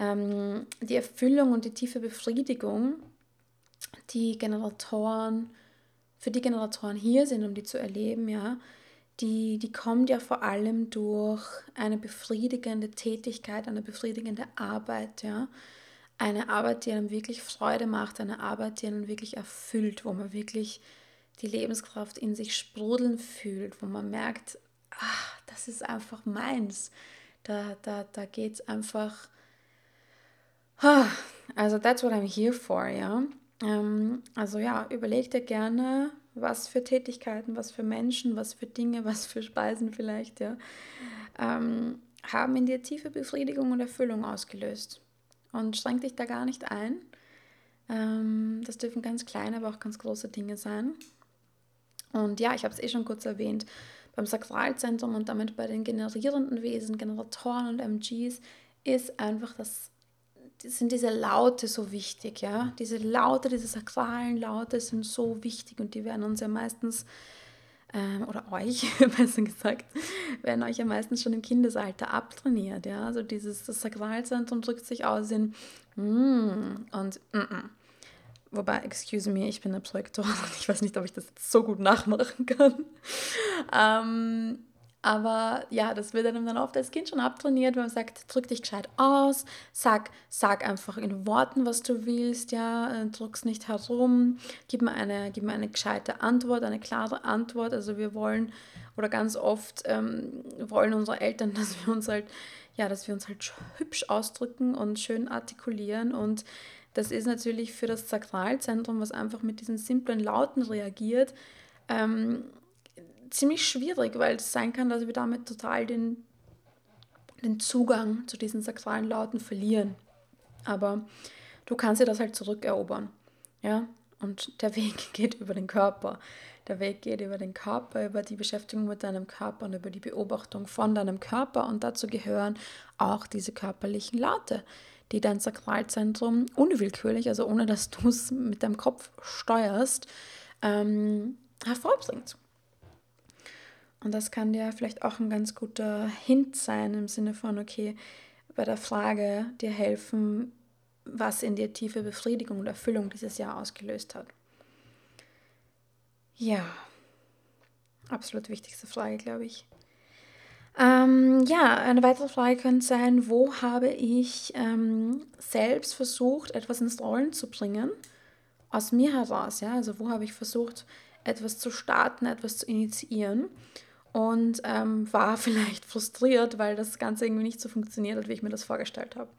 [SPEAKER 1] ähm, die Erfüllung und die tiefe Befriedigung, die Generatoren, für die Generatoren hier sind, um die zu erleben, ja, die, die kommt ja vor allem durch eine befriedigende Tätigkeit, eine befriedigende Arbeit, ja eine Arbeit, die einem wirklich Freude macht, eine Arbeit, die einen wirklich erfüllt, wo man wirklich die Lebenskraft in sich sprudeln fühlt, wo man merkt, ach, das ist einfach meins. Da, da, da geht es einfach. Also, that's what I'm here for, ja. Ähm, also, ja, überleg dir gerne, was für Tätigkeiten, was für Menschen, was für Dinge, was für Speisen vielleicht, ja. Ähm, haben in dir tiefe Befriedigung und Erfüllung ausgelöst. Und schränk dich da gar nicht ein. Ähm, das dürfen ganz kleine, aber auch ganz große Dinge sein. Und ja, ich habe es eh schon kurz erwähnt, beim Sakralzentrum und damit bei den generierenden Wesen, Generatoren und MGs, ist einfach das, sind diese Laute so wichtig, ja. Diese Laute, diese sakralen Laute sind so wichtig und die werden uns ja meistens ähm, oder euch, besser gesagt, werden euch ja meistens schon im Kindesalter abtrainiert. Ja? Also dieses Sakralzentrum drückt sich aus in mm und mm -mm. Wobei, excuse me, ich bin eine Projektorin und ich weiß nicht, ob ich das so gut nachmachen kann. ähm, aber ja, das wird einem dann oft als Kind schon abtrainiert, wenn man sagt, drück dich gescheit aus, sag, sag einfach in Worten, was du willst, ja, äh, drück's nicht herum, gib mir eine, gib mir eine gescheite Antwort, eine klare Antwort. Also wir wollen, oder ganz oft ähm, wollen unsere Eltern, dass wir uns halt, ja, dass wir uns halt hübsch ausdrücken und schön artikulieren. Und das ist natürlich für das Sakralzentrum, was einfach mit diesen simplen Lauten reagiert, ähm, ziemlich schwierig, weil es sein kann, dass wir damit total den, den Zugang zu diesen sakralen Lauten verlieren. Aber du kannst dir das halt zurückerobern. Ja? Und der Weg geht über den Körper. Der Weg geht über den Körper, über die Beschäftigung mit deinem Körper und über die Beobachtung von deinem Körper. Und dazu gehören auch diese körperlichen Laute, die dein Sakralzentrum unwillkürlich, also ohne dass du es mit deinem Kopf steuerst, ähm, hervorbringt. Und das kann dir vielleicht auch ein ganz guter Hint sein im Sinne von, okay, bei der Frage dir helfen, was in dir tiefe Befriedigung und Erfüllung dieses Jahr ausgelöst hat. Ja, absolut wichtigste Frage, glaube ich. Ähm, ja, eine weitere Frage könnte sein, wo habe ich ähm, selbst versucht, etwas ins Rollen zu bringen, aus mir heraus, ja, also wo habe ich versucht, etwas zu starten, etwas zu initiieren und ähm, war vielleicht frustriert, weil das Ganze irgendwie nicht so funktioniert hat, wie ich mir das vorgestellt habe.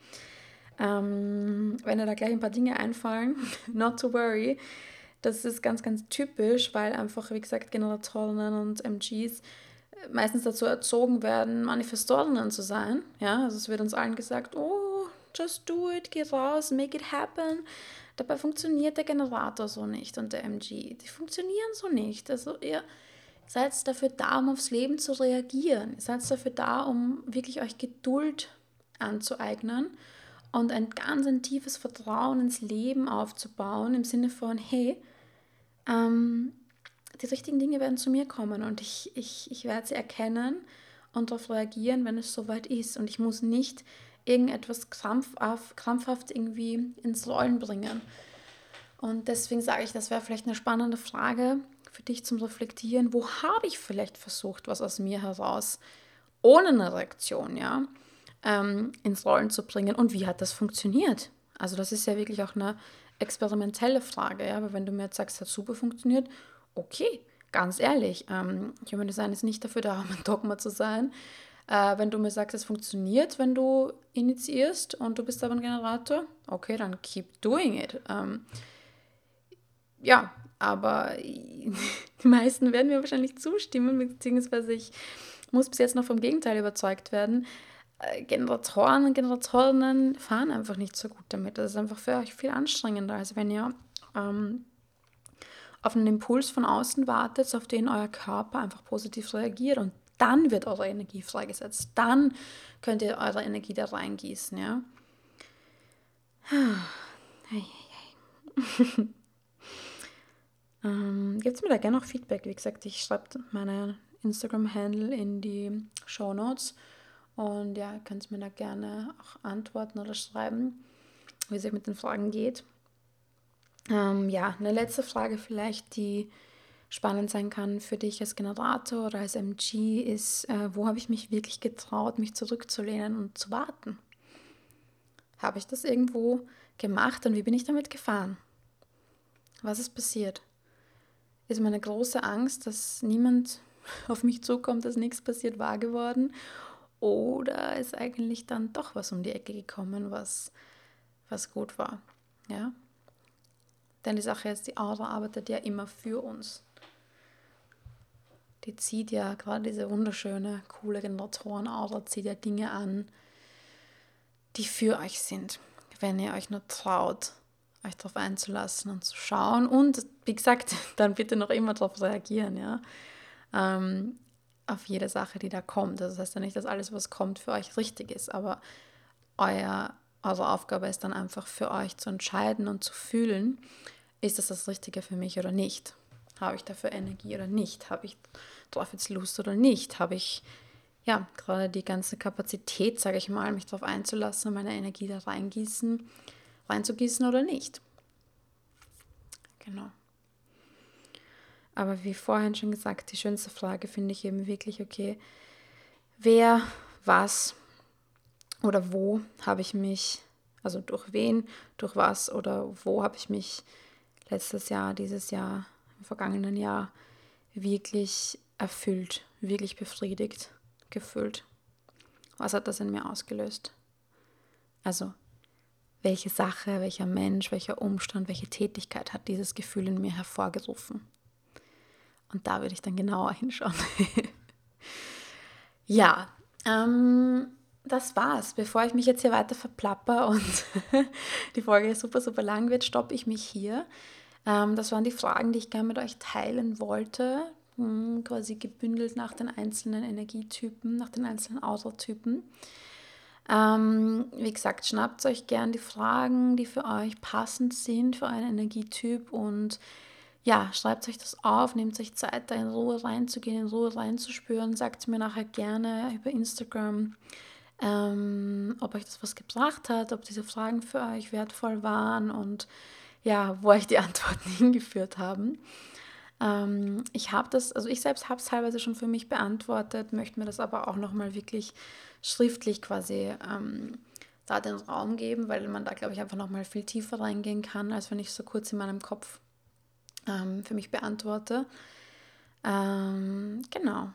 [SPEAKER 1] Ähm, wenn dir da gleich ein paar Dinge einfallen, not to worry. Das ist ganz, ganz typisch, weil einfach, wie gesagt, Generatorinnen und MGs meistens dazu erzogen werden, Manifestorinnen zu sein. Ja, also es wird uns allen gesagt, oh, just do it, geh raus, make it happen. Dabei funktioniert der Generator so nicht und der MG. Die funktionieren so nicht. Also ihr seid dafür da, um aufs Leben zu reagieren. Seid dafür da, um wirklich euch Geduld anzueignen und ein ganz ein tiefes Vertrauen ins Leben aufzubauen, im Sinne von, hey, ähm, die richtigen Dinge werden zu mir kommen und ich, ich, ich werde sie erkennen und darauf reagieren, wenn es soweit ist. Und ich muss nicht irgendetwas krampfhaft, krampfhaft irgendwie ins Rollen bringen. Und deswegen sage ich, das wäre vielleicht eine spannende Frage, für dich zum Reflektieren, wo habe ich vielleicht versucht, was aus mir heraus, ohne eine Reaktion, ja, ähm, ins Rollen zu bringen und wie hat das funktioniert? Also das ist ja wirklich auch eine experimentelle Frage, ja, aber wenn du mir jetzt sagst, hat super funktioniert, okay, ganz ehrlich, ähm, Human Design ist nicht dafür da, um ein Dogma zu sein. Äh, wenn du mir sagst, es funktioniert, wenn du initiierst und du bist aber ein Generator, okay, dann keep doing it. Ähm, ja, aber die meisten werden mir wahrscheinlich zustimmen, beziehungsweise ich muss bis jetzt noch vom Gegenteil überzeugt werden. Äh, Generatoren und Generatorinnen fahren einfach nicht so gut damit. Das ist einfach für euch viel anstrengender, als wenn ihr ähm, auf einen Impuls von außen wartet, auf den euer Körper einfach positiv reagiert und dann wird eure Energie freigesetzt. Dann könnt ihr eure Energie da reingießen, ja. Ähm, Gebt mir da gerne noch Feedback. Wie gesagt, ich schreibe meine Instagram-Handle in die Show Notes. Und ja, könnt mir da gerne auch antworten oder schreiben, wie es euch mit den Fragen geht. Ähm, ja, eine letzte Frage vielleicht, die spannend sein kann für dich als Generator oder als MG, ist, äh, wo habe ich mich wirklich getraut, mich zurückzulehnen und zu warten? Habe ich das irgendwo gemacht und wie bin ich damit gefahren? Was ist passiert? Ist meine große Angst, dass niemand auf mich zukommt, dass nichts passiert, wahr geworden? Oder ist eigentlich dann doch was um die Ecke gekommen, was, was gut war? Ja? Denn die Sache ist, die Aura arbeitet ja immer für uns. die zieht ja gerade diese wunderschöne, coole Generatorenaura, zieht ja Dinge an, die für euch sind, wenn ihr euch nur traut, euch darauf einzulassen und zu schauen. Und wie gesagt, dann bitte noch immer darauf reagieren, ja. Ähm, auf jede Sache, die da kommt. Das heißt ja nicht, dass alles, was kommt, für euch richtig ist, aber euer, eure Aufgabe ist dann einfach für euch zu entscheiden und zu fühlen, ist das das Richtige für mich oder nicht? Habe ich dafür Energie oder nicht? Habe ich darauf jetzt Lust oder nicht? Habe ich ja gerade die ganze Kapazität, sage ich mal, mich darauf einzulassen, meine Energie da reingießen, reinzugießen oder nicht? Genau. Aber wie vorhin schon gesagt, die schönste Frage finde ich eben wirklich, okay, wer, was oder wo habe ich mich, also durch wen, durch was oder wo habe ich mich letztes Jahr, dieses Jahr, im vergangenen Jahr wirklich erfüllt, wirklich befriedigt, gefühlt. Was hat das in mir ausgelöst? Also, welche Sache, welcher Mensch, welcher Umstand, welche Tätigkeit hat dieses Gefühl in mir hervorgerufen? Und da würde ich dann genauer hinschauen. ja, ähm, das war's. Bevor ich mich jetzt hier weiter verplapper und die Folge super, super lang wird, stoppe ich mich hier. Ähm, das waren die Fragen, die ich gerne mit euch teilen wollte. Hm, quasi gebündelt nach den einzelnen Energietypen, nach den einzelnen Autotypen. Ähm, wie gesagt, schnappt euch gern die Fragen, die für euch passend sind für einen Energietyp und ja, schreibt euch das auf, nehmt euch Zeit, da in Ruhe reinzugehen, in Ruhe reinzuspüren. Sagt mir nachher gerne über Instagram, ähm, ob euch das was gebracht hat, ob diese Fragen für euch wertvoll waren und ja, wo euch die Antworten hingeführt haben. Ähm, ich habe das, also ich selbst habe es teilweise schon für mich beantwortet, möchte mir das aber auch nochmal wirklich schriftlich quasi ähm, da den Raum geben, weil man da, glaube ich, einfach nochmal viel tiefer reingehen kann, als wenn ich so kurz in meinem Kopf ähm, für mich beantworte. Ähm, genau,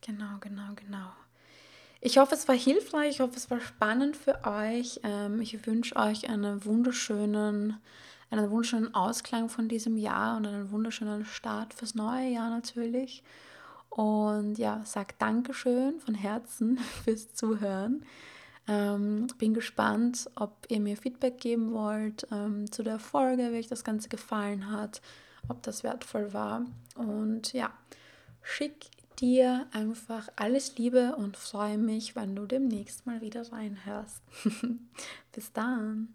[SPEAKER 1] genau, genau, genau. Ich hoffe, es war hilfreich, ich hoffe, es war spannend für euch. Ähm, ich wünsche euch einen wunderschönen, einen wunderschönen Ausklang von diesem Jahr und einen wunderschönen Start fürs neue Jahr natürlich. Und ja, sag Dankeschön von Herzen fürs Zuhören. Ähm, bin gespannt, ob ihr mir Feedback geben wollt ähm, zu der Folge, wie euch das Ganze gefallen hat, ob das wertvoll war. Und ja, schick dir einfach alles Liebe und freue mich, wenn du demnächst mal wieder reinhörst. Bis dann.